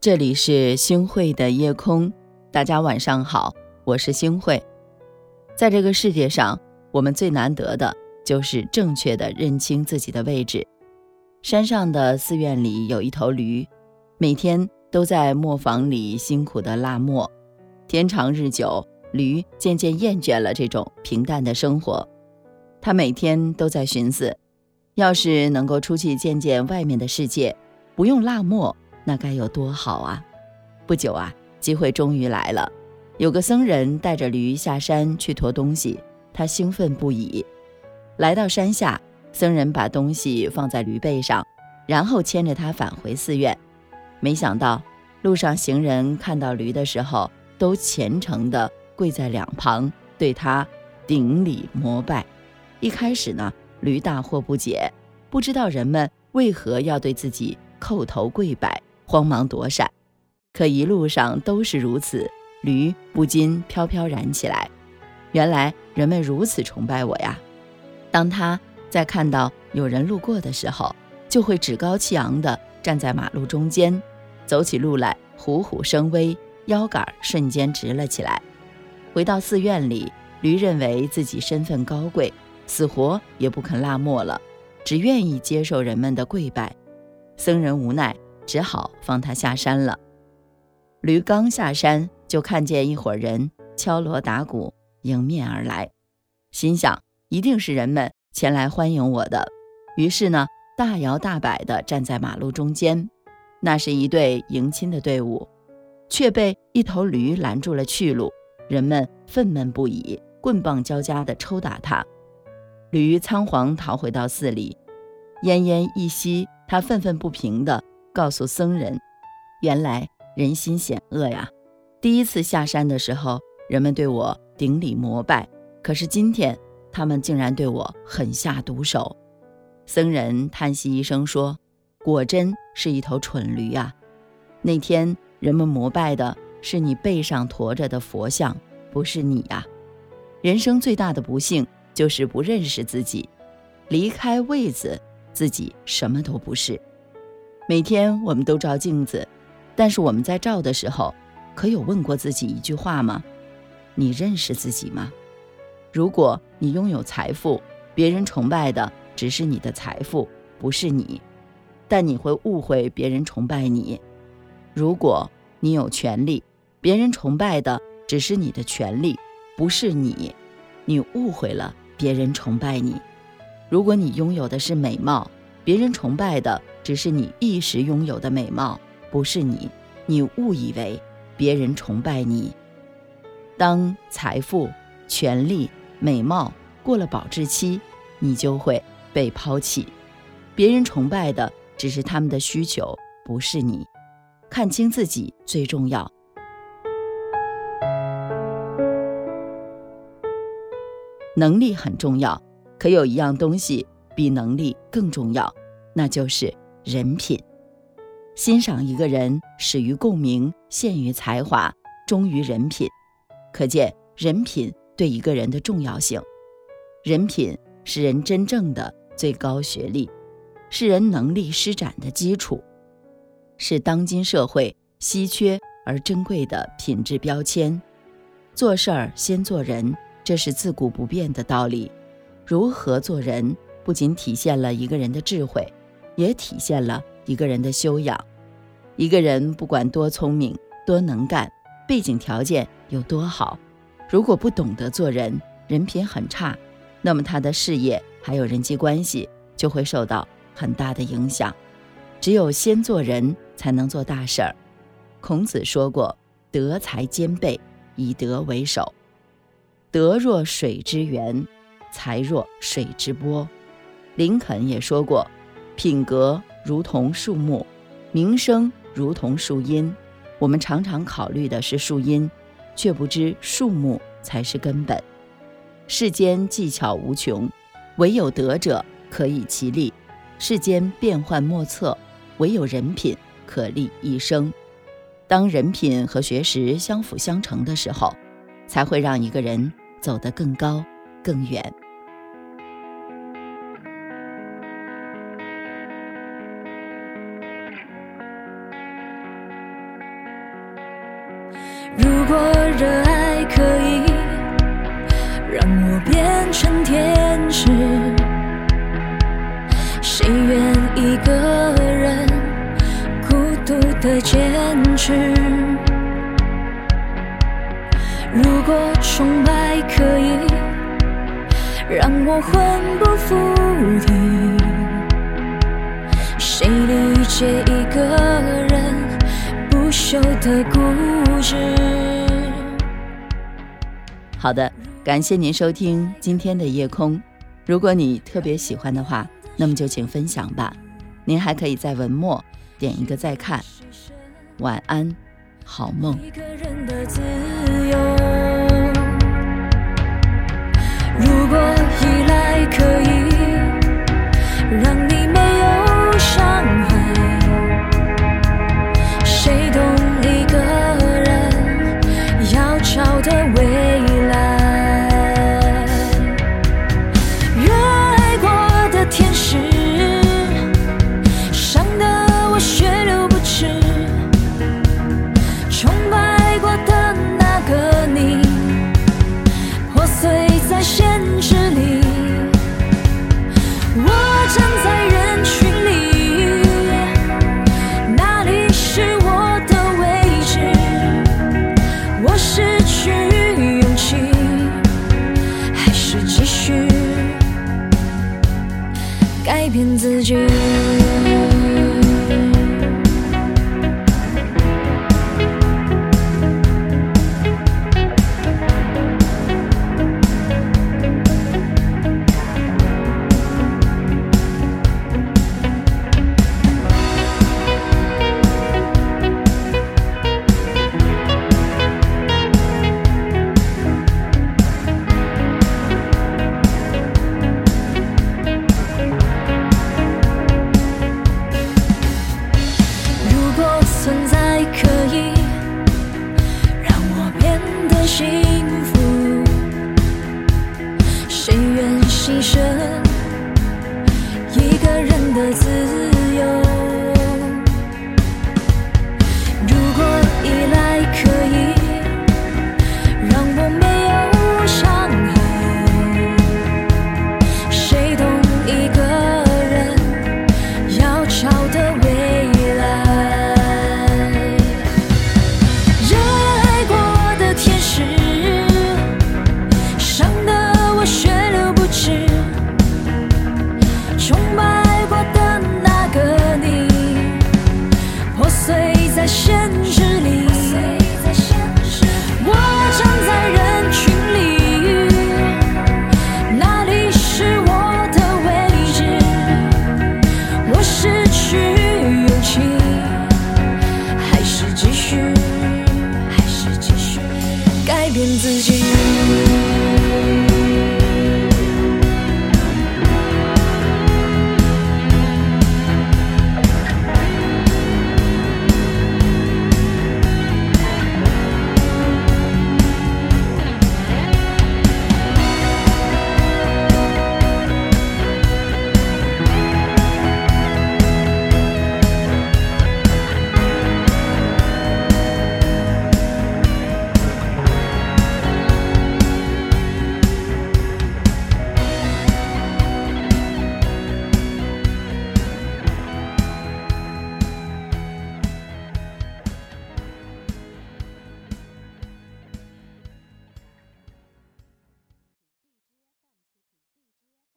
这里是星慧的夜空，大家晚上好，我是星慧。在这个世界上，我们最难得的就是正确的认清自己的位置。山上的寺院里有一头驴，每天都在磨坊里辛苦的拉磨。天长日久，驴渐渐厌倦了这种平淡的生活。他每天都在寻思，要是能够出去见见外面的世界，不用拉磨。那该有多好啊！不久啊，机会终于来了。有个僧人带着驴下山去驮东西，他兴奋不已。来到山下，僧人把东西放在驴背上，然后牵着他返回寺院。没想到，路上行人看到驴的时候，都虔诚地跪在两旁，对他顶礼膜拜。一开始呢，驴大惑不解，不知道人们为何要对自己叩头跪拜。慌忙躲闪，可一路上都是如此，驴不禁飘飘然起来。原来人们如此崇拜我呀！当他在看到有人路过的时候，就会趾高气昂地站在马路中间，走起路来虎虎生威，腰杆瞬间直了起来。回到寺院里，驴认为自己身份高贵，死活也不肯落寞了，只愿意接受人们的跪拜。僧人无奈。只好放他下山了。驴刚下山，就看见一伙人敲锣打鼓迎面而来，心想一定是人们前来欢迎我的。于是呢，大摇大摆地站在马路中间。那是一队迎亲的队伍，却被一头驴拦住了去路。人们愤懑不已，棍棒交加地抽打他。驴仓皇逃回到寺里，奄奄一息。他愤愤不平地。告诉僧人，原来人心险恶呀！第一次下山的时候，人们对我顶礼膜拜，可是今天他们竟然对我狠下毒手。僧人叹息一声说：“果真是一头蠢驴啊！那天人们膜拜的是你背上驮着的佛像，不是你呀！人生最大的不幸就是不认识自己，离开位子，自己什么都不是。”每天我们都照镜子，但是我们在照的时候，可有问过自己一句话吗？你认识自己吗？如果你拥有财富，别人崇拜的只是你的财富，不是你，但你会误会别人崇拜你；如果你有权利，别人崇拜的只是你的权利，不是你，你误会了别人崇拜你；如果你拥有的是美貌，别人崇拜的。只是你一时拥有的美貌，不是你，你误以为别人崇拜你。当财富、权力、美貌过了保质期，你就会被抛弃。别人崇拜的只是他们的需求，不是你。看清自己最重要。能力很重要，可有一样东西比能力更重要，那就是。人品，欣赏一个人始于共鸣，陷于才华，忠于人品，可见人品对一个人的重要性。人品是人真正的最高学历，是人能力施展的基础，是当今社会稀缺而珍贵的品质标签。做事儿先做人，这是自古不变的道理。如何做人，不仅体现了一个人的智慧。也体现了一个人的修养。一个人不管多聪明、多能干，背景条件有多好，如果不懂得做人，人品很差，那么他的事业还有人际关系就会受到很大的影响。只有先做人，才能做大事儿。孔子说过：“德才兼备，以德为首。德若水之源，才若水之波。”林肯也说过。品格如同树木，名声如同树荫。我们常常考虑的是树荫，却不知树木才是根本。世间技巧无穷，唯有德者可以其利；世间变幻莫测，唯有人品可立一生。当人品和学识相辅相成的时候，才会让一个人走得更高更远。果热爱可以让我变成天使，谁愿一个人孤独的坚持？如果崇拜可以让我魂不附体，谁理解一个人朽的故事？好的，感谢您收听今天的夜空。如果你特别喜欢的话，那么就请分享吧。您还可以在文末点一个再看。晚安，好梦。一个人的自由。如果依赖可以让你没有伤害，变各自现实里我站在人群里哪里是我的位置我失去勇气还是继续还是继续改变自己。